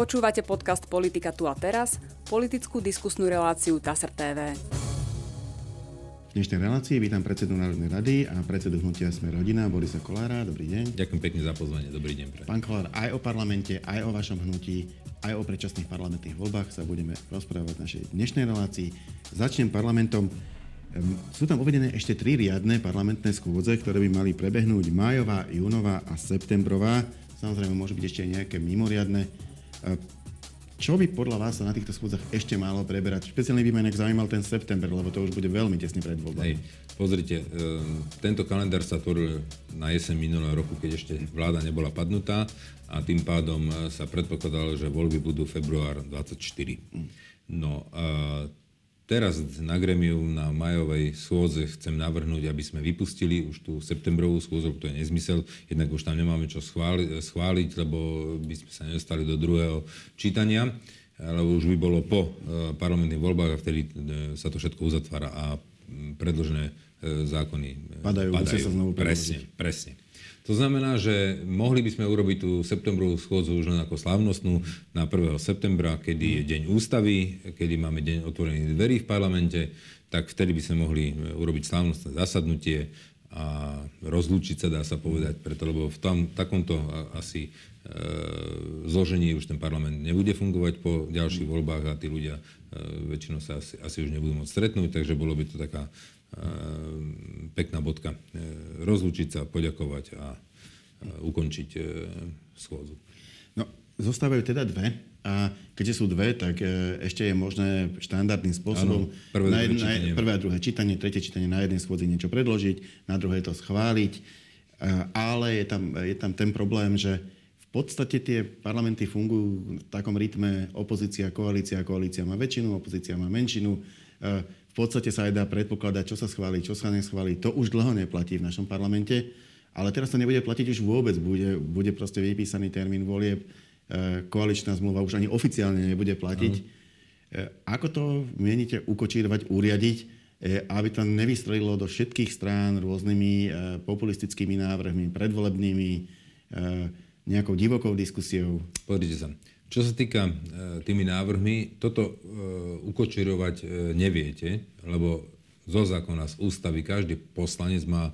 Počúvate podcast Politika tu a teraz, politickú diskusnú reláciu TASR TV. V dnešnej relácii vítam predsedu Národnej rady a predsedu hnutia Sme rodina Borisa Kolára. Dobrý deň. Ďakujem pekne za pozvanie. Dobrý deň. Pre. Pán Kolár, aj o parlamente, aj o vašom hnutí, aj o predčasných parlamentných voľbách sa budeme rozprávať v našej dnešnej relácii. Začnem parlamentom. Sú tam uvedené ešte tri riadne parlamentné schôdze, ktoré by mali prebehnúť májová, júnová a septembrová. Samozrejme, môžu byť ešte nejaké mimoriadne. Čo by podľa vás sa na týchto schôdzach ešte malo preberať? Špeciálne by ma inak zaujímal ten september, lebo to už bude veľmi tesne pred voľbami. Pozrite, e, tento kalendár sa tvoril na jeseň minulého roku, keď ešte vláda nebola padnutá a tým pádom e, sa predpokladalo, že voľby budú február 24. No, a Teraz na gremiu na majovej schôdze chcem navrhnúť, aby sme vypustili už tú septembrovú schôdzu, to je nezmysel, jednak už tam nemáme čo schváliť, schváliť lebo by sme sa nedostali do druhého čítania, lebo už by bolo po e, parlamentných voľbách a vtedy e, sa to všetko uzatvára a predložené e, zákony padajú. padajú. Sa znovu presne, presne. To znamená, že mohli by sme urobiť tú septembrovú schôdzu už len ako slávnostnú na 1. septembra, kedy je deň ústavy, kedy máme deň otvorených dverí v parlamente, tak vtedy by sme mohli urobiť slávnostné zasadnutie a rozlúčiť sa, dá sa povedať, preto, lebo v tom, takomto asi e, zložení už ten parlament nebude fungovať po ďalších voľbách a tí ľudia e, väčšinou sa asi, asi už nebudú môcť stretnúť, takže bolo by to taká pekná bodka. Ehm, rozlúčiť sa, poďakovať a ukončiť ehm, schôdzu. No, zostávajú teda dve a keďže sú dve, tak ešte je možné štandardným spôsobom ano, prvé, na jedn, čítanie. prvé a druhé čítanie, tretie čítanie na jednej schôdzi niečo predložiť, na druhé to schváliť. Ale je tam, je tam ten problém, že v podstate tie parlamenty fungujú v takom rytme opozícia, koalícia, koalícia má väčšinu, opozícia má menšinu v podstate sa aj dá predpokladať, čo sa schváli, čo sa neschváli. To už dlho neplatí v našom parlamente, ale teraz to nebude platiť už vôbec. Bude, bude proste vypísaný termín volieb, e, koaličná zmluva už ani oficiálne nebude platiť. Uh-huh. Ako to mienite ukočírovať, uriadiť, e, aby to nevystrelilo do všetkých strán rôznymi populistickými návrhmi, predvolebnými, nejakou divokou diskusiou? Pozrite sa. Čo sa týka e, tými návrhmi, toto e, ukočirovať e, neviete, lebo zo zákona z ústavy každý poslanec má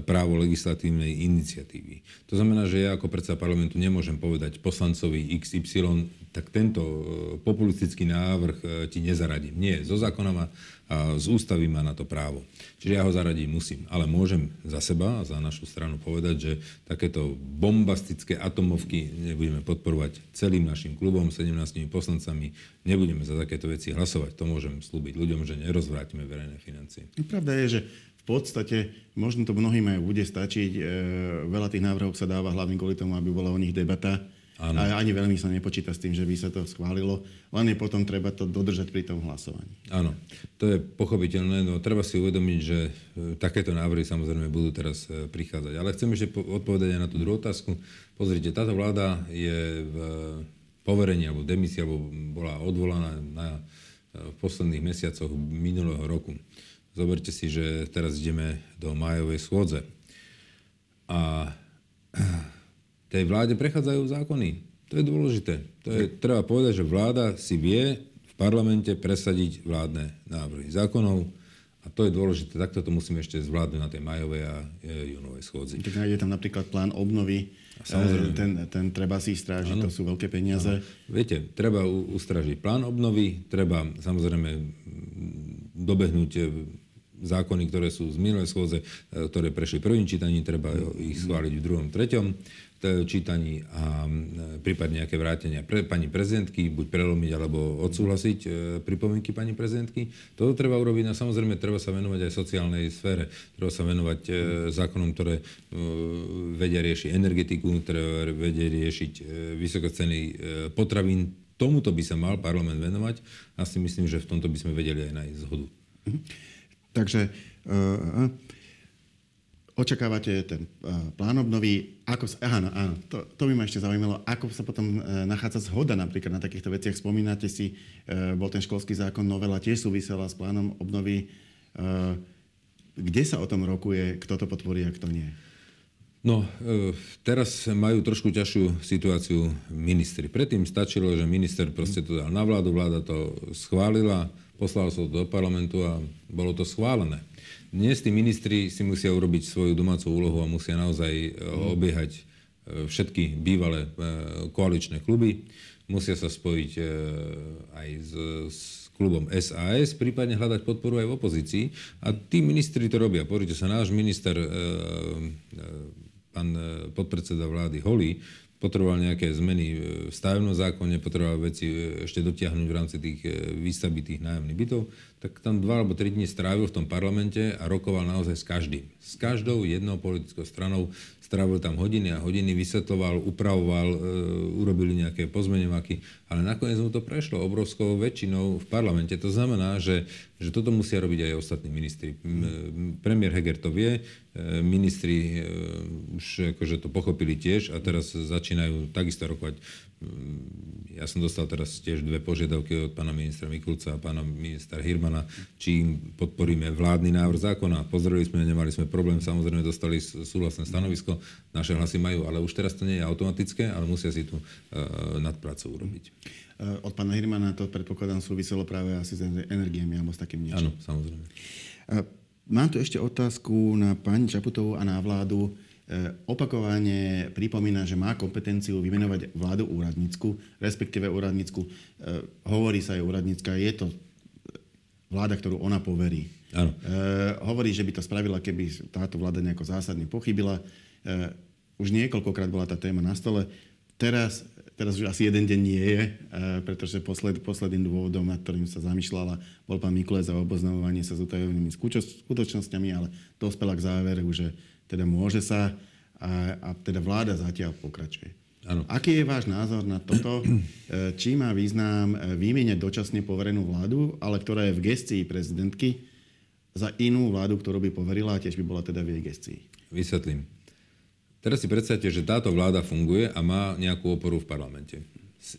právo legislatívnej iniciatívy. To znamená, že ja ako predseda parlamentu nemôžem povedať poslancovi XY, tak tento populistický návrh ti nezaradím. Nie, zo zákona má a z ústavy má na to právo. Čiže ja ho zaradiť musím. Ale môžem za seba a za našu stranu povedať, že takéto bombastické atomovky nebudeme podporovať celým našim klubom, 17 poslancami. Nebudeme za takéto veci hlasovať. To môžem slúbiť ľuďom, že nerozvrátime verejné financie. Pravda je, že v podstate možno to mnohým aj bude stačiť. E, veľa tých návrhov sa dáva hlavne kvôli tomu, aby bola o nich debata Áno. A ani veľmi sa nepočíta s tým, že by sa to schválilo, len je potom treba to dodržať pri tom hlasovaní. Áno, to je pochopiteľné, no treba si uvedomiť, že e, takéto návrhy samozrejme budú teraz e, prichádzať. Ale chcem ešte odpovedať aj na tú druhú otázku. Pozrite, táto vláda je v poverení alebo demisia, alebo bola odvolaná na, e, v posledných mesiacoch minulého roku. Zoberte si, že teraz ideme do májovej schôdze. A tej vláde prechádzajú zákony. To je dôležité. To je, treba povedať, že vláda si vie v parlamente presadiť vládne návrhy zákonov a to je dôležité. Takto to musíme ešte zvládnuť na tej majovej a e, júnovej schôdzi. Tak je tam napríklad plán obnovy. Samozrejme. Ten, ten treba si strážiť, ano. to sú veľké peniaze. Ano. Viete, treba ustražiť plán obnovy, treba samozrejme dobehnúť e, zákony, ktoré sú z minulej schôdze, e, ktoré prešli prvým čítaním, treba ich schváliť v druhom, treťom čítaní a prípadne nejaké vrátenia pre pani prezidentky, buď prelomiť alebo odsúhlasiť e, pripomienky pani prezidentky. Toto treba urobiť a samozrejme treba sa venovať aj sociálnej sfére. Treba sa venovať e, zákonom, ktoré e, vedia riešiť energetiku, ktoré vedia riešiť vysoké ceny potravín. Tomuto by sa mal parlament venovať a si myslím, že v tomto by sme vedeli aj nájsť zhodu. Mhm. Takže uh, očakávate ten uh, plán obnovy, ako sa, áno, áno, to, to by ma ešte zaujímalo, ako sa potom uh, nachádza zhoda napríklad na takýchto veciach. Spomínate si, uh, bol ten školský zákon, novela tiež súvisela s plánom obnovy. Uh, kde sa o tom rokuje, kto to potvorí a kto nie? No, teraz majú trošku ťažšiu situáciu ministri. Predtým stačilo, že minister proste to dal na vládu, vláda to schválila, poslal sa to do parlamentu a bolo to schválené. Dnes tí ministri si musia urobiť svoju domácu úlohu a musia naozaj e, obiehať e, všetky bývalé koaličné kluby. Musia sa spojiť aj s, s klubom SAS, prípadne hľadať podporu aj v opozícii. A tí ministri to robia. Pozrite sa, náš minister pán e, podpredseda vlády Holý potreboval nejaké zmeny v stavebnom zákone, potreboval veci e, ešte dotiahnuť v rámci tých e, výstavby tých nájomných bytov, tak tam dva alebo tri dní strávil v tom parlamente a rokoval naozaj s každým. S každou jednou politickou stranou strávil tam hodiny a hodiny, vysvetloval, upravoval, e, urobili nejaké pozmeňovaky, ale nakoniec mu to prešlo obrovskou väčšinou v parlamente. To znamená, že, že toto musia robiť aj ostatní ministri. Premiér Heger to vie, e, ministri e, už akože to pochopili tiež a teraz začínajú takisto rokovať ja som dostal teraz tiež dve požiadavky od pána ministra Mikulca a pána ministra Hirmana, či im podporíme vládny návrh zákona. Pozreli sme, nemali sme problém, samozrejme dostali súhlasné stanovisko, naše hlasy majú, ale už teraz to nie je automatické, ale musia si tú uh, nadprácu urobiť. Uh, od pána Hirmana to predpokladám súviselo práve asi s energiami alebo s takým niečím. Áno, samozrejme. Uh, mám tu ešte otázku na pani Čaputovú a na vládu. E, opakovane pripomína, že má kompetenciu vymenovať vládu úradnícku, respektíve úradnícku. E, hovorí sa aj úradnícka, je to vláda, ktorú ona poverí. Áno. E, hovorí, že by to spravila, keby táto vláda nejako zásadne pochybila. Už niekoľkokrát bola tá téma na stole. Teraz, teraz už asi jeden deň nie je, pretože posled, posledným dôvodom, nad ktorým sa zamýšľala, bol pán Mikulec za oboznamovanie sa s utajenými skutočnosťami, ale dospela k záveru, že teda môže sa a, a teda vláda zatiaľ pokračuje. Ano. Aký je váš názor na toto? E, či má význam e, vymieňať dočasne poverenú vládu, ale ktorá je v gestii prezidentky, za inú vládu, ktorú by poverila a tiež by bola teda v jej gestii? Vysvetlím. Teraz si predstavte, že táto vláda funguje a má nejakú oporu v parlamente.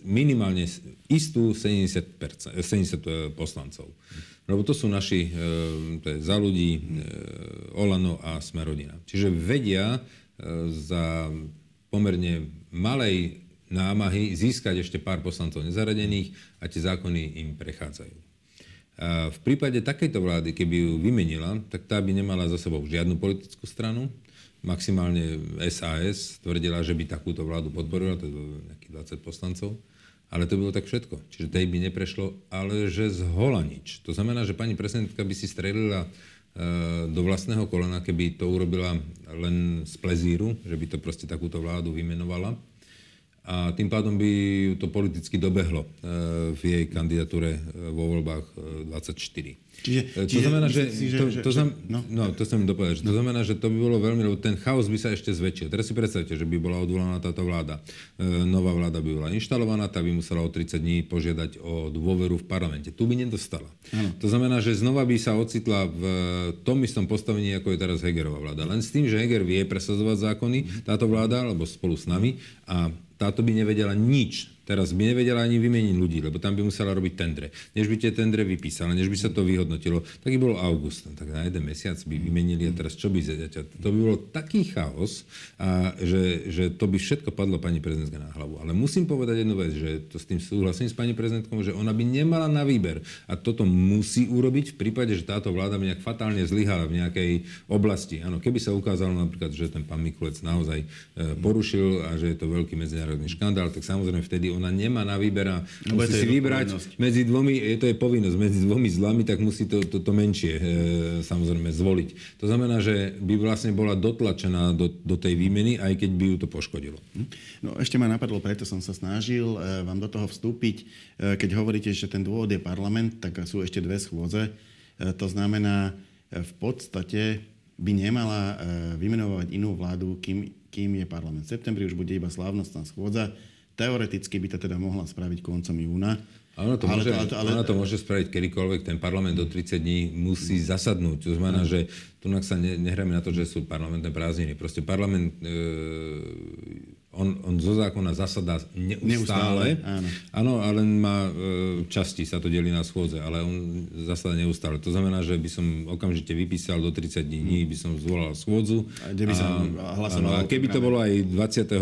Minimálne istú 70, 70 e, poslancov. Lebo to sú naši, e, to je za ľudí, Olano a Smerodina. Čiže vedia za pomerne malej námahy získať ešte pár poslancov nezaradených a tie zákony im prechádzajú. A v prípade takejto vlády, keby ju vymenila, tak tá by nemala za sebou žiadnu politickú stranu. Maximálne SAS tvrdila, že by takúto vládu podporila, to je nejakých 20 poslancov ale to bolo tak všetko. Čiže tej by neprešlo, ale že z hola nič. To znamená, že pani prezidentka by si strelila e, do vlastného kolena, keby to urobila len z plezíru, že by to proste takúto vládu vymenovala a tým pádom by to politicky dobehlo e, v jej kandidatúre e, vo voľbách 24. E, čiže, to čiže znamená, že, si, že, to, to, znam, no. no, to chcem dopovedať, že no. to znamená, že to by bolo veľmi, lebo ten chaos by sa ešte zväčšil. Teraz si predstavte, že by bola odvolaná táto vláda. Nová vláda by bola inštalovaná, tá by musela o 30 dní požiadať o dôveru v parlamente. Tu by nedostala. Ano. To znamená, že znova by sa ocitla v tom istom postavení, ako je teraz Hegerová vláda. Len s tým, že Heger vie presadzovať zákony, táto vláda, alebo spolu s nami, a táto by nevedela nič Teraz by nevedela ani vymeniť ľudí, lebo tam by musela robiť tendre. Než by tie tendre vypísala, než by sa to vyhodnotilo, tak by bol august. Tak na jeden mesiac by vymenili a teraz čo by zaďať? To by bolo taký chaos, a že, že to by všetko padlo pani prezidentka na hlavu. Ale musím povedať jednu vec, že to s tým súhlasím s pani prezidentkou, že ona by nemala na výber. A toto musí urobiť v prípade, že táto vláda by nejak fatálne zlyhala v nejakej oblasti. Áno, keby sa ukázalo napríklad, že ten pán Mikulec naozaj e, porušil a že je to veľký medzinárodný škandál, tak samozrejme vtedy ona nemá na výber a musí si vybrať medzi dvomi, je to je povinnosť, medzi dvomi zlami, tak musí to, to, to menšie e, samozrejme zvoliť. To znamená, že by vlastne bola dotlačená do, do tej výmeny, aj keď by ju to poškodilo. Hm? No ešte ma napadlo, preto som sa snažil e, vám do toho vstúpiť. E, keď hovoríte, že ten dôvod je parlament, tak sú ešte dve schôdze. E, to znamená, e, v podstate by nemala e, vymenovať inú vládu, kým, kým je parlament. V septembri už bude iba slávnostná schôdza Teoreticky by to teda mohla spraviť koncom júna. Ona to, môže, ale, ale, ona to môže spraviť kedykoľvek. Ten parlament do 30 dní musí zasadnúť. To znamená, že tu sa ne, nehráme na to, že sú parlamentné prázdniny. Proste parlament, e, on, on zo zákona zasadá neustále. neustále áno. áno, ale má e, časti, sa to delí na schôdze, ale on zasadá neustále. To znamená, že by som okamžite vypísal do 30 dní, by som zvolal schôdzu. A, kde by som a, a keby to bolo aj 28.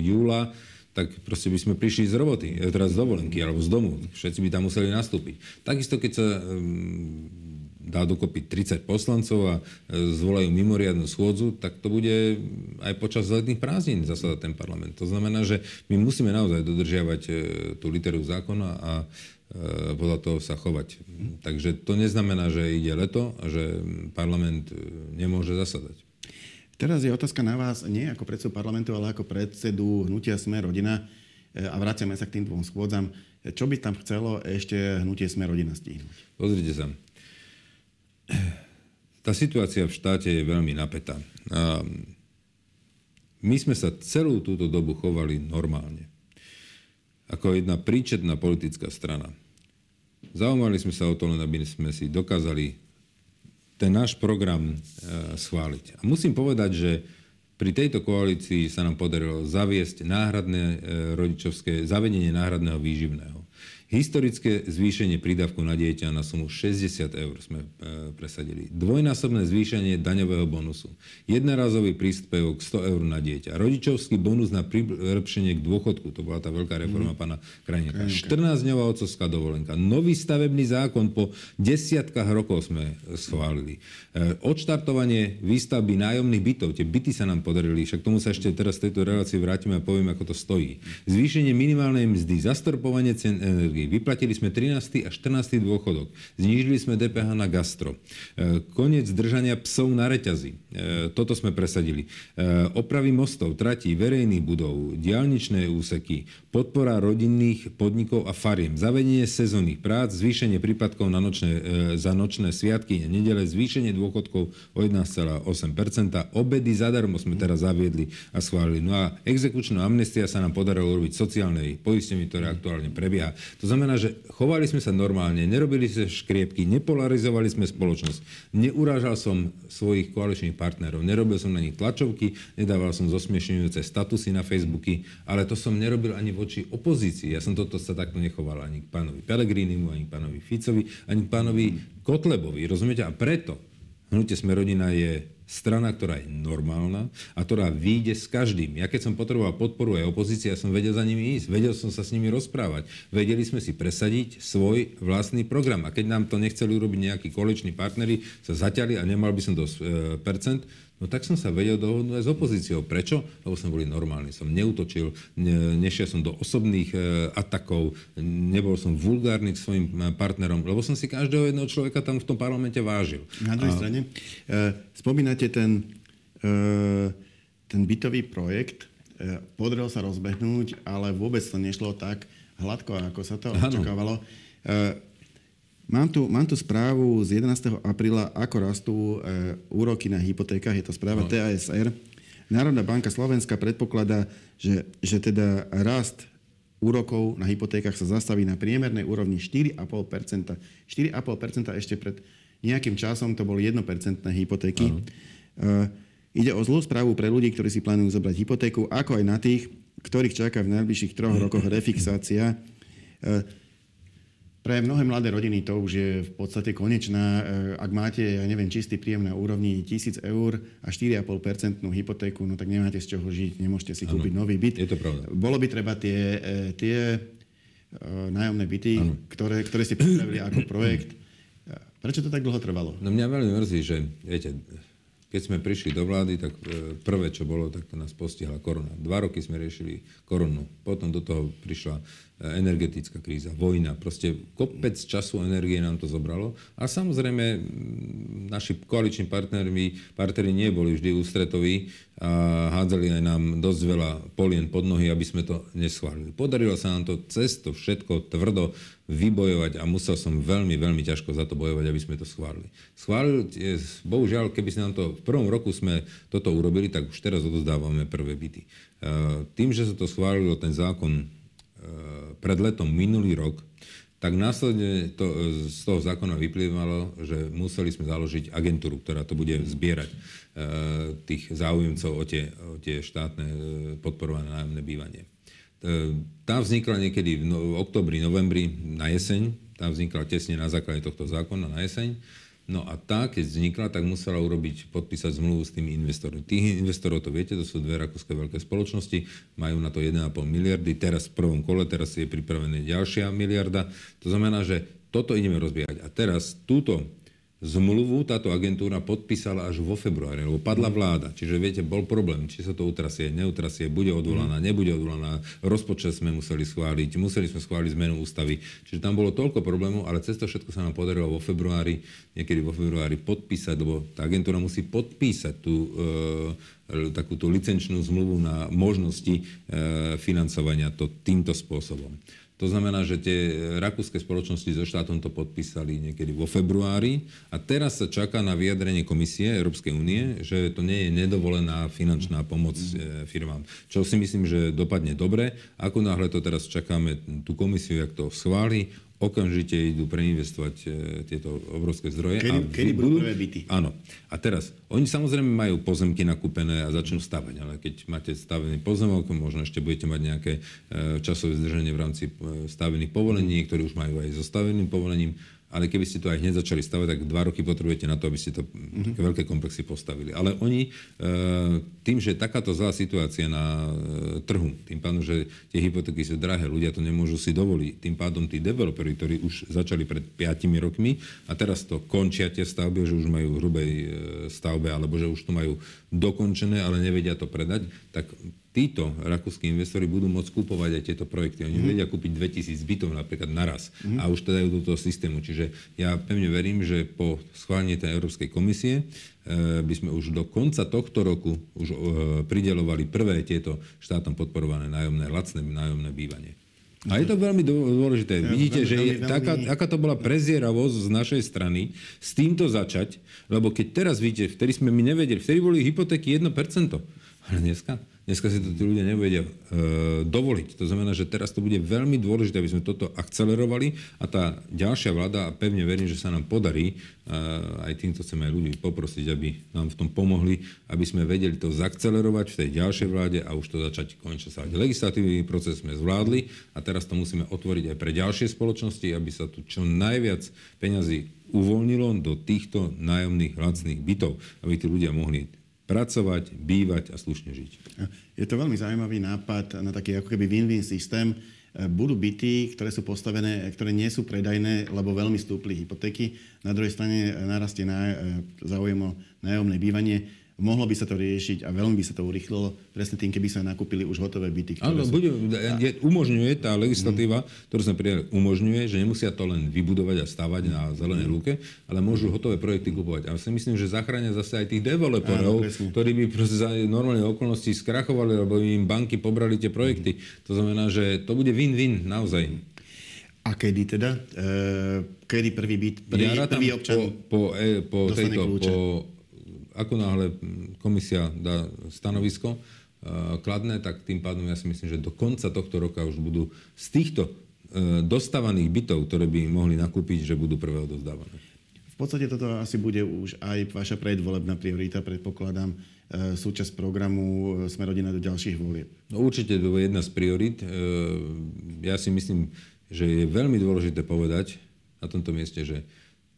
júla, tak proste by sme prišli z roboty, e, teraz z dovolenky alebo z domu. Všetci by tam museli nastúpiť. Takisto, keď sa um, dá dokopy 30 poslancov a e, zvolajú mimoriadnu schôdzu, tak to bude aj počas letných prázdnin zasadať ten parlament. To znamená, že my musíme naozaj dodržiavať e, tú literu zákona a e, podľa toho sa chovať. Takže to neznamená, že ide leto a že parlament nemôže zasadať. Teraz je otázka na vás, nie ako predsedu parlamentu, ale ako predsedu hnutia Sme rodina a vraciame sa k tým dvom schôdzam. Čo by tam chcelo ešte hnutie Sme rodina stihnúť? Pozrite sa tá situácia v štáte je veľmi napätá. A my sme sa celú túto dobu chovali normálne. Ako jedna príčetná politická strana. Zaujímali sme sa o to, len aby sme si dokázali ten náš program e, schváliť. A musím povedať, že pri tejto koalícii sa nám podarilo zaviesť náhradné e, rodičovské, zavedenie náhradného výživného. Historické zvýšenie prídavku na dieťa na sumu 60 eur sme e, presadili. Dvojnásobné zvýšenie daňového bonusu. Jednorazový príspevok 100 eur na dieťa. Rodičovský bonus na prilepšenie k dôchodku. To bola tá veľká reforma mm. pána Krajníka. 14-dňová otcovská dovolenka. Nový stavebný zákon po desiatkách rokov sme schválili. E, odštartovanie výstavby nájomných bytov. Tie byty sa nám podarili. Však tomu sa ešte teraz v tejto relácii vrátime a poviem, ako to stojí. Zvýšenie minimálnej mzdy. Zastropovanie cen energie energii. Vyplatili sme 13. a 14. dôchodok. Znížili sme DPH na gastro. E, koniec držania psov na reťazi. E, toto sme presadili. E, opravy mostov, tratí, verejných budov, diálničné úseky, podpora rodinných podnikov a fariem, zavedenie sezónnych prác, zvýšenie prípadkov na nočné, za nočné sviatky a nedele, zvýšenie dôchodkov o 1,8%, obedy zadarmo sme teraz zaviedli a schválili. No a exekučná amnestia sa nám podarilo urobiť sociálnej poistenie, ktoré aktuálne prebieha. To to znamená, že chovali sme sa normálne, nerobili sme škriepky, nepolarizovali sme spoločnosť. Neurážal som svojich koaličných partnerov, nerobil som na nich tlačovky, nedával som zosmiešňujúce statusy na Facebooky, ale to som nerobil ani voči opozícii. Ja som toto sa takto nechoval ani k pánovi Pelegrinimu, ani k pánovi Ficovi, ani k pánovi Kotlebovi. Rozumiete? A preto hnutie Smerodina je strana, ktorá je normálna a ktorá vyjde s každým. Ja keď som potreboval podporu aj opozície, ja som vedel za nimi ísť, vedel som sa s nimi rozprávať. Vedeli sme si presadiť svoj vlastný program. A keď nám to nechceli urobiť nejakí koaliční partnery, sa zaťali a nemal by som dosť e, percent, No tak som sa vedel dohodnúť aj s opozíciou. Prečo? Lebo sme boli normálni. Som neutočil, ne, nešiel som do osobných e, atakov, nebol som vulgárny k svojim e, partnerom, lebo som si každého jedného človeka tam v tom parlamente vážil. Na druhej A... strane, e, spomínate ten, e, ten bytový projekt, e, podarilo sa rozbehnúť, ale vôbec to nešlo tak hladko, ako sa to ano. očakávalo. E, Mám tu, mám tu správu z 11. apríla, ako rastú e, úroky na hypotékach. Je to správa no. TASR. Národná banka Slovenska predpokladá, že, že teda rast úrokov na hypotékach sa zastaví na priemernej úrovni 4,5% 4,5% ešte pred nejakým časom to boli 1% hypotéky. Uh, ide o zlú správu pre ľudí, ktorí si plánujú zobrať hypotéku, ako aj na tých, ktorých čaká v najbližších troch rokoch refixácia. Uh, pre mnohé mladé rodiny to už je v podstate konečná. Eh, ak máte, ja neviem, čistý príjem na úrovni 1000 eur a 4,5% hypotéku, no tak nemáte z čoho žiť, nemôžete si kúpiť ano, nový byt. Je to pravda. Bolo by treba tie, eh, tie eh, nájomné byty, ktoré, ktoré ste pripravili ako projekt. Prečo to tak dlho trvalo? No mňa veľmi mrzí, že viete, keď sme prišli do vlády, tak prvé, čo bolo, tak to nás postihla korona. Dva roky sme riešili koronu. Potom do toho prišla energetická kríza, vojna, proste kopec času energie nám to zobralo. A samozrejme, naši koaliční partneri, partneri nie boli vždy ústretoví a hádzali aj nám dosť veľa polien pod nohy, aby sme to neschválili. Podarilo sa nám to cez to všetko tvrdo vybojovať a musel som veľmi, veľmi ťažko za to bojovať, aby sme to schválili. Schválili, bohužiaľ, keby sme nám to v prvom roku sme toto urobili, tak už teraz odozdávame prvé byty. Tým, že sa to schválilo, ten zákon pred letom minulý rok, tak následne to, z toho zákona vyplývalo, že museli sme založiť agentúru, ktorá to bude zbierať e, tých záujemcov o tie, o tie štátne e, podporované nájomné bývanie. E, tá vznikla niekedy v no, oktobri, novembri na jeseň, tá vznikla tesne na základe tohto zákona na jeseň. No a tá, keď vznikla, tak musela urobiť, podpísať zmluvu s tými investormi. Tých investorov to viete, to sú dve rakúske veľké spoločnosti, majú na to 1,5 miliardy, teraz v prvom kole, teraz je pripravená ďalšia miliarda. To znamená, že toto ideme rozbiehať. A teraz túto Zmluvu táto agentúra podpísala až vo februári, lebo padla vláda. Čiže viete, bol problém, či sa to utrasie, neutrasie, bude odvolaná, nebude odvolaná. Rozpočet sme museli schváliť, museli sme schváliť zmenu ústavy. Čiže tam bolo toľko problémov, ale cez to všetko sa nám podarilo vo februári, niekedy vo februári podpísať, lebo tá agentúra musí podpísať tú e, takúto licenčnú zmluvu na možnosti e, financovania to týmto spôsobom. To znamená, že tie rakúske spoločnosti so štátom to podpísali niekedy vo februári a teraz sa čaká na vyjadrenie komisie Európskej únie, že to nie je nedovolená finančná pomoc e, firmám. Čo si myslím, že dopadne dobre. Ako náhle to teraz čakáme tú komisiu, jak to schváli, okamžite idú preinvestovať e, tieto obrovské zdroje. Kedy, a kedy budú prvé byty? Áno. A teraz, oni samozrejme majú pozemky nakúpené a začnú stavať, ale keď máte stavený pozemok, možno ešte budete mať nejaké e, časové zdržanie v rámci e, stavených povolení, ktorí už majú aj so staveným povolením ale keby ste to aj hneď začali stavať, tak dva roky potrebujete na to, aby ste to mm-hmm. veľké komplexy postavili. Ale oni e, tým, že takáto zlá situácia na e, trhu, tým pádom, že tie hypotéky sú drahé, ľudia to nemôžu si dovoliť, tým pádom tí developeri, ktorí už začali pred 5 rokmi a teraz to končia tie stavby, že už majú hrubej e, stavbe, alebo že už to majú dokončené, ale nevedia to predať, tak títo rakúsky investori budú môcť kúpovať aj tieto projekty. Oni mm. vedia kúpiť 2000 bytov napríklad naraz mm. a už to dajú do toho systému. Čiže ja pevne verím, že po schválení tej Európskej komisie e, by sme už do konca tohto roku už e, pridelovali prvé tieto štátom podporované nájomné, lacné nájomné bývanie. A je to veľmi dôležité. Ja, Vidíte, veľmi, že je veľmi, taká, aká to bola prezieravosť z našej strany s týmto začať, lebo keď teraz vidíte, vtedy sme my nevedeli, vtedy boli hypotéky 1%. Ale dneska Dneska si to tí ľudia nevedia e, dovoliť. To znamená, že teraz to bude veľmi dôležité, aby sme toto akcelerovali a tá ďalšia vláda, a pevne verím, že sa nám podarí, e, aj týmto chceme aj ľudí poprosiť, aby nám v tom pomohli, aby sme vedeli to zakcelerovať v tej ďalšej vláde a už to začať konečne sa. Legislatívny proces sme zvládli a teraz to musíme otvoriť aj pre ďalšie spoločnosti, aby sa tu čo najviac peňazí uvoľnilo do týchto nájomných lacných bytov, aby tí ľudia mohli pracovať, bývať a slušne žiť. Je to veľmi zaujímavý nápad na taký ako keby win-win systém. Budú byty, ktoré sú postavené, ktoré nie sú predajné, lebo veľmi stúpli hypotéky. Na druhej strane narastie e, záujem o nájomné bývanie Mohlo by sa to riešiť a veľmi by sa to urychlilo presne tým, keby sa nakúpili už hotové byty. Áno, sú... bude, je, umožňuje tá legislatíva, mm. ktorú sme prijali, umožňuje, že nemusia to len vybudovať a stavať mm. na zelenej mm. lúke, ale môžu hotové projekty kupovať. A si myslím, že zachránia zase aj tých developerov, Áno, ktorí by za normálne okolnosti skrachovali, alebo im banky pobrali tie projekty. Mm. To znamená, že to bude win-win naozaj. A kedy teda? E, kedy prvý byt, prvý, ja prvý občan po, po, e, po, tejto, po ako náhle komisia dá stanovisko uh, kladné, tak tým pádom ja si myslím, že do konca tohto roka už budú z týchto uh, dostávaných bytov, ktoré by mohli nakúpiť, že budú prvé odozdávané. V podstate toto asi bude už aj vaša predvolebná priorita, predpokladám, uh, súčasť programu Sme rodina do ďalších volieb. No určite to je jedna z priorit. Ja si myslím, že je veľmi dôležité povedať na tomto mieste, že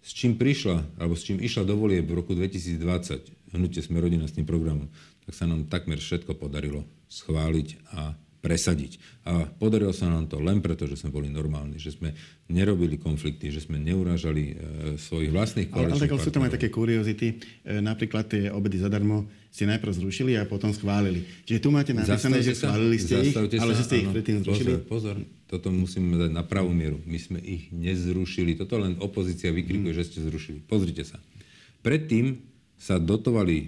s čím prišla, alebo s čím išla do volie v roku 2020, hnutie sme rodina s tým programom, tak sa nám takmer všetko podarilo schváliť a presadiť. A podarilo sa nám to len preto, že sme boli normálni, že sme nerobili konflikty, že sme neurážali e, svojich vlastných Ale, ale sú tam aj také kuriozity. E, napríklad tie obedy zadarmo ste najprv zrušili a potom schválili. Čiže tu máte napísané, že schválili ste ich, ale že ste ich predtým zrušili. Pozor, pozor toto musíme dať na pravú mieru. My sme ich nezrušili. Toto len opozícia vykrikuje, mm. že ste zrušili. Pozrite sa. Predtým sa dotovali e,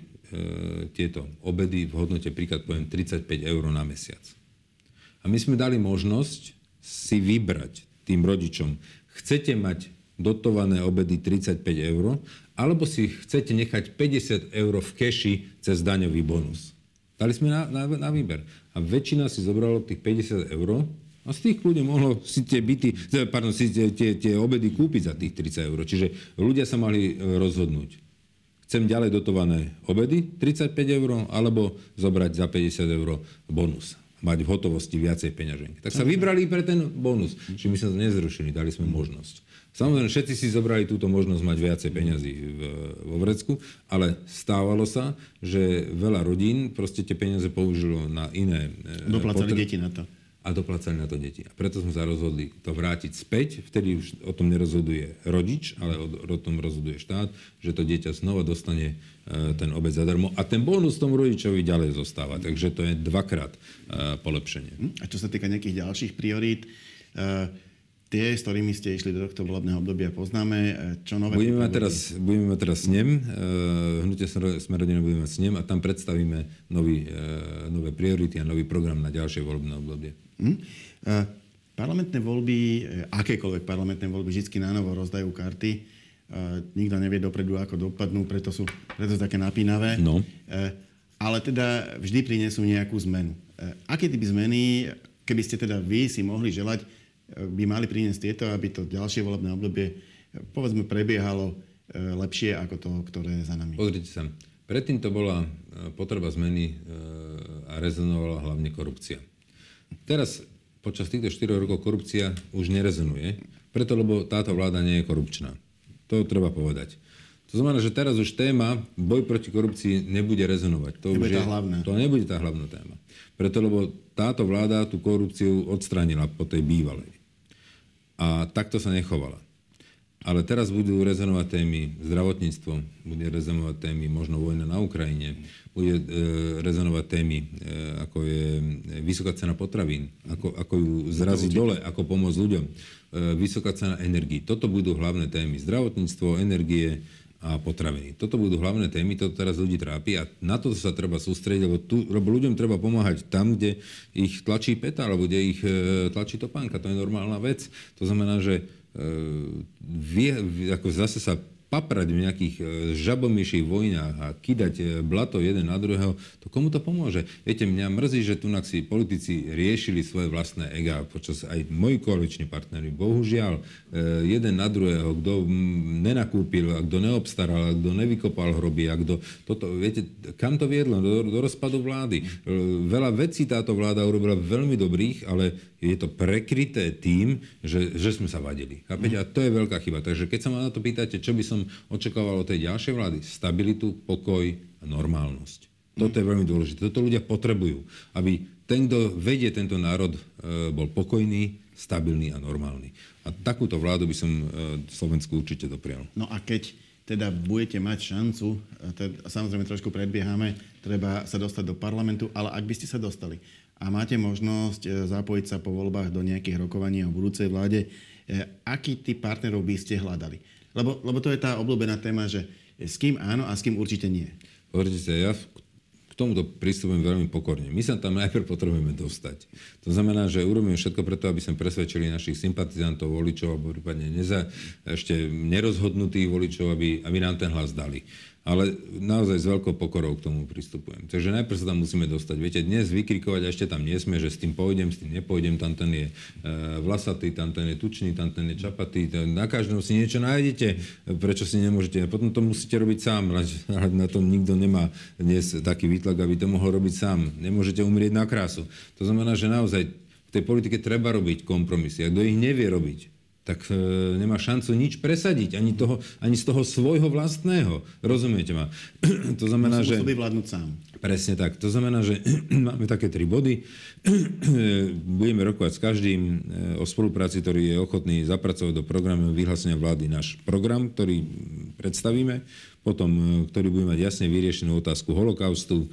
tieto obedy v hodnote, príklad poviem, 35 eur na mesiac. A my sme dali možnosť si vybrať tým rodičom, chcete mať dotované obedy 35 eur, alebo si chcete nechať 50 eur v keši cez daňový bonus. Dali sme na, na, na výber. A väčšina si zobralo tých 50 eur A z tých ľudí mohlo si tie byty, pardon, si tie, tie, tie obedy kúpiť za tých 30 eur. Čiže ľudia sa mali e, rozhodnúť. Chcem ďalej dotované obedy 35 eur, alebo zobrať za 50 eur bonus mať v hotovosti viacej peňaženky. Tak sa vybrali pre ten bonus. Čiže my sme to nezrušili, dali sme možnosť. Samozrejme, všetci si zobrali túto možnosť mať viacej peňazí vo vrecku, ale stávalo sa, že veľa rodín proste tie peniaze použilo na iné... E, Doplacali potre- deti na to. A doplacali na to deti. A preto sme sa rozhodli to vrátiť späť. Vtedy už o tom nerozhoduje rodič, ale o, o tom rozhoduje štát, že to dieťa znova dostane e, ten obec zadarmo. A ten bonus tomu rodičovi ďalej zostáva. Takže to je dvakrát e, polepšenie. Hm? A čo sa týka nejakých ďalších priorít, tie, s ktorými ste išli do tohto volebného obdobia, poznáme. E, čo nové budeme mať, teraz, budeme mať teraz snem, uh, hnutie sme rodina budeme mať snem a tam predstavíme nový, uh, nové priority a nový program na ďalšie volebné obdobie. Uh, parlamentné voľby, akékoľvek parlamentné voľby, vždy na novo rozdajú karty. Nikto nevie dopredu, ako dopadnú, preto sú, preto sú také napínavé. No. Ale teda vždy prinesú nejakú zmenu. Uh, aké typy zmeny, keby ste teda vy si mohli želať, by mali priniesť tieto, aby to ďalšie volebné obdobie povedzme prebiehalo e, lepšie ako to, ktoré je za nami. Pozrite sa, predtým to bola e, potreba zmeny a rezonovala hlavne korupcia. Teraz počas týchto 4 rokov korupcia už nerezonuje, preto lebo táto vláda nie je korupčná. To treba povedať. To znamená, že teraz už téma boj proti korupcii nebude rezonovať. To nebude už tá hlavná. To nebude tá hlavná téma. Preto, lebo táto vláda tú korupciu odstránila po tej bývalej. A takto sa nechovala. Ale teraz budú rezonovať témy zdravotníctvo, bude rezonovať témy možno vojna na Ukrajine, bude e, rezonovať témy, e, ako je vysoká cena potravín, ako, ako ju zraziť dole, ako pomôcť ľuďom, e, vysoká cena energii. Toto budú hlavné témy. Zdravotníctvo, energie, a potraviny. Toto budú hlavné témy, toto teraz ľudí trápi a na to sa treba sústrediť, lebo, tu, lebo ľuďom treba pomáhať tam, kde ich tlačí peta, alebo kde ich e, tlačí topánka. To je normálna vec. To znamená, že e, vie, ako zase sa paprať v nejakých e, žabomyších vojnách a kidať e, blato jeden na druhého, to komu to pomôže? Viete, mňa mrzí, že tu si politici riešili svoje vlastné ega počas aj moji koaliční partnery. Bohužiaľ, e, jeden na druhého, kto nenakúpil, a kto neobstaral, a kto nevykopal hroby, a kto toto, viete, kam to viedlo? Do, do rozpadu vlády. Veľa vecí táto vláda urobila veľmi dobrých, ale je to prekryté tým, že, že sme sa vadili. A to je veľká chyba. Takže keď sa ma na to pýtate, čo by som očakával od tej ďalšej vlády? Stabilitu, pokoj a normálnosť. Toto je veľmi dôležité. Toto ľudia potrebujú, aby ten, kto vedie tento národ, e, bol pokojný, stabilný a normálny. A takúto vládu by som e, Slovensku určite doprial. No a keď teda budete mať šancu, teda, samozrejme trošku predbiehame, treba sa dostať do parlamentu, ale ak by ste sa dostali, a máte možnosť zapojiť sa po voľbách do nejakých rokovaní o budúcej vláde, aký typ partnerov by ste hľadali? Lebo, lebo to je tá obľúbená téma, že s kým áno a s kým určite nie. Sa, ja k tomuto pristupujem veľmi pokorne. My sa tam najprv potrebujeme dostať. To znamená, že urobíme všetko preto, aby sme presvedčili našich sympatizantov, voličov, alebo prípadne neza, ešte nerozhodnutých voličov, aby, aby nám ten hlas dali ale naozaj s veľkou pokorou k tomu pristupujem. Takže najprv sa tam musíme dostať. Viete, dnes vykrikovať, ešte tam nie sme, že s tým pôjdem, s tým nepôjdem, tam ten je e, vlasatý, tam ten je tučný, tam ten je čapatý, na každom si niečo nájdete, prečo si nemôžete. Potom to musíte robiť sám, ale na tom nikto nemá dnes taký výtlak, aby to mohol robiť sám. Nemôžete umrieť na krásu. To znamená, že naozaj v tej politike treba robiť kompromisy. A kto ich nevie robiť, tak e, nemá šancu nič presadiť, ani, toho, ani z toho svojho vlastného. Rozumiete ma? to znamená, že... vyvládnuť sám. Presne tak. To znamená, že máme také tri body. Budeme rokovať s každým e, o spolupráci, ktorý je ochotný zapracovať do programu vyhlásenia vlády náš program, ktorý predstavíme potom, e, ktorý bude mať jasne vyriešenú otázku holokaustu, e,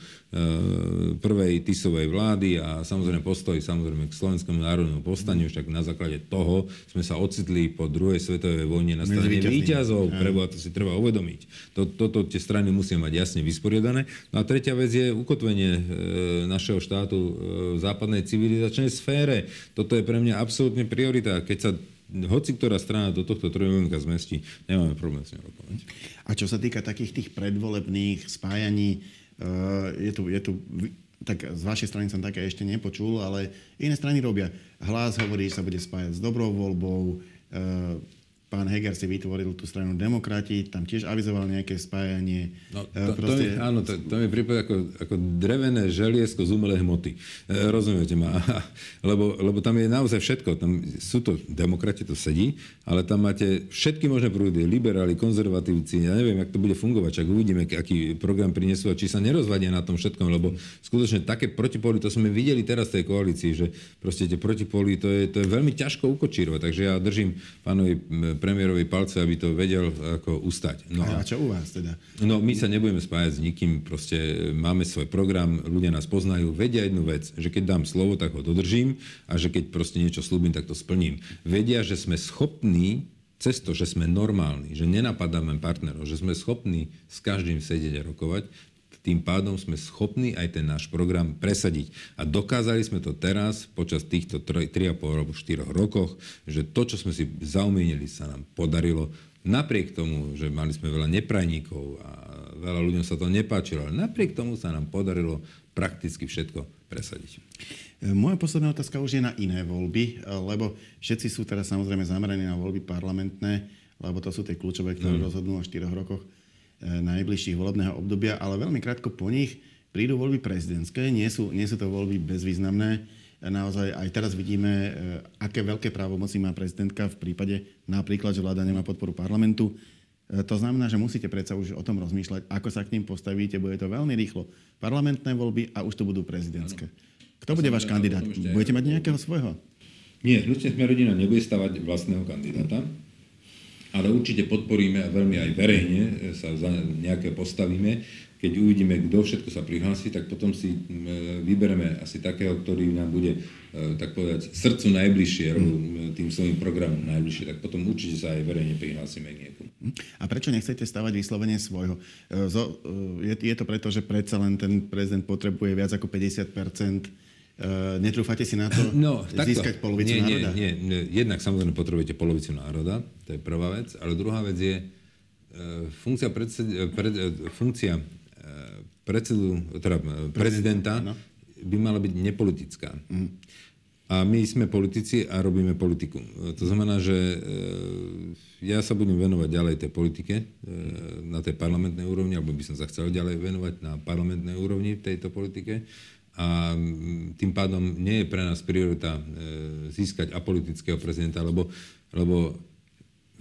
prvej Tisovej vlády a samozrejme postoj samozrejme k Slovenskému národnému povstaniu, však na základe toho sme sa ocitli po druhej svetovej vojne na strane výťazov, preboha, to si treba uvedomiť. Toto tie strany musia mať jasne vysporiadané. No a tretia vec je ukotvenie e, našeho štátu v západnej civilizačnej sfére. Toto je pre mňa absolútne priorita. Keď sa hoci ktorá strana do tohto trojuholníka zmestí, nemáme problém s ňou rokovať. A čo sa týka takých tých predvolebných spájaní, eh, je tu, je tu tak z vašej strany som také ešte nepočul, ale iné strany robia. Hlas hovorí, že sa bude spájať s dobrou voľbou, e, Pán Heger si vytvoril tú stranu demokrati, tam tiež avizoval nejaké spájanie. No, to, proste... to mi, áno, to, to mi prípada ako, ako drevené želiesko z umelej hmoty. E, rozumiete ma? lebo, lebo tam je naozaj všetko. Tam sú to demokrati, to sedí, ale tam máte všetky možné prúdy, liberáli, konzervatívci, ja neviem, jak to bude fungovať, čak uvidíme, aký program prinesú a či sa nerozvadia na tom všetkom, lebo skutočne také protipóly, to sme videli teraz v tej koalícii, že proste tie protipóly, to je, to je veľmi ťažko ukočírovať. Takže ja držím pánovi premiérovi palce, aby to vedel ako ustať. No a, a čo u vás teda? No my sa nebudeme spájať s nikým, proste máme svoj program, ľudia nás poznajú, vedia jednu vec, že keď dám slovo, tak ho dodržím a že keď proste niečo slúbim, tak to splním. Vedia, že sme schopní cez to, že sme normálni, že nenapadáme partnerov, že sme schopní s každým sedieť a rokovať, tým pádom sme schopní aj ten náš program presadiť. A dokázali sme to teraz, počas týchto 3,5 alebo 4 rokoch, že to, čo sme si zaumienili, sa nám podarilo. Napriek tomu, že mali sme veľa neprajníkov a veľa ľuďom sa to nepáčilo, ale napriek tomu sa nám podarilo prakticky všetko presadiť. E, moja posledná otázka už je na iné voľby, e, lebo všetci sú teraz samozrejme zameraní na voľby parlamentné, lebo to sú tie kľúčové, ktoré mm. rozhodnú o 4 rokoch. E, najbližších volebného obdobia, ale veľmi krátko po nich prídu voľby prezidentské. Nie sú, nie sú to voľby bezvýznamné. E, naozaj aj teraz vidíme, e, aké veľké právomoci má prezidentka v prípade napríklad, že vláda nemá podporu parlamentu. To znamená, že musíte predsa už o tom rozmýšľať, ako sa k ním postavíte. Bude to veľmi rýchlo. Parlamentné voľby a už to budú prezidentské. Kto bude váš kandidát? Budete mať nejakého svojho? Nie, hnutie sme rodina nebude stavať vlastného kandidáta ale určite podporíme a veľmi aj verejne sa za nejaké postavíme. Keď uvidíme, kto všetko sa prihlási, tak potom si e, vybereme asi takého, ktorý nám bude, e, tak povedať, srdcu najbližšie, mm. tým svojim programom najbližšie, tak potom určite sa aj verejne prihlásime k niekomu. Hm. A prečo nechcete stavať vyslovene svojho? E, je, je to preto, že predsa len ten prezident potrebuje viac ako 50 Uh, netrúfate si na to no, získať takto. polovicu nie, národa? Nie, nie, jednak samozrejme potrebujete polovicu národa, to je prvá vec, ale druhá vec je, uh, funkcia, predsed, pred, funkcia uh, predsedu, teda prezidenta no. by mala byť nepolitická. Mm. A my sme politici a robíme politiku. To znamená, že ja sa budem venovať ďalej tej politike na tej parlamentnej úrovni, alebo by som sa chcel ďalej venovať na parlamentnej úrovni v tejto politike a tým pádom nie je pre nás priorita e, získať apolitického prezidenta, lebo, lebo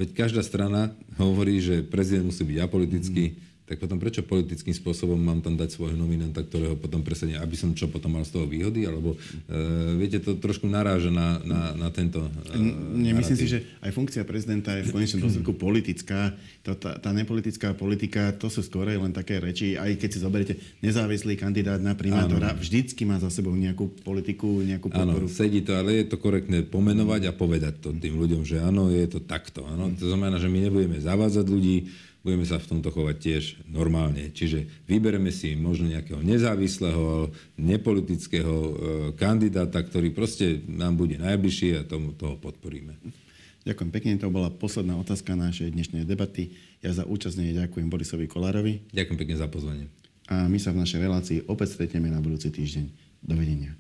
veď každá strana hovorí, že prezident musí byť apolitický, mm tak potom prečo politickým spôsobom mám tam dať svojho nominanta, ktorého potom presadím, aby som čo potom mal z toho výhody, alebo e, viete, to trošku naráža na, na, na tento e, Nie, myslím si, že aj funkcia prezidenta je v konečnom dôsledku politická. To, tá, tá nepolitická politika, to sú skôr len také reči, aj keď si zoberiete nezávislý kandidát na primátora, ano. vždycky má za sebou nejakú politiku, nejakú podporu. Áno, sedí to, ale je to korektné pomenovať a povedať to tým ľuďom, že áno, je to takto. Áno. To znamená, že my nebudeme zavádzať ľudí, budeme sa v tomto chovať tiež normálne. Čiže vybereme si možno nejakého nezávislého, nepolitického e, kandidáta, ktorý proste nám bude najbližší a tomu toho podporíme. Ďakujem pekne, to bola posledná otázka našej dnešnej debaty. Ja za účasť ďakujem Borisovi Kolárovi. Ďakujem pekne za pozvanie. A my sa v našej relácii opäť stretneme na budúci týždeň. Dovidenia.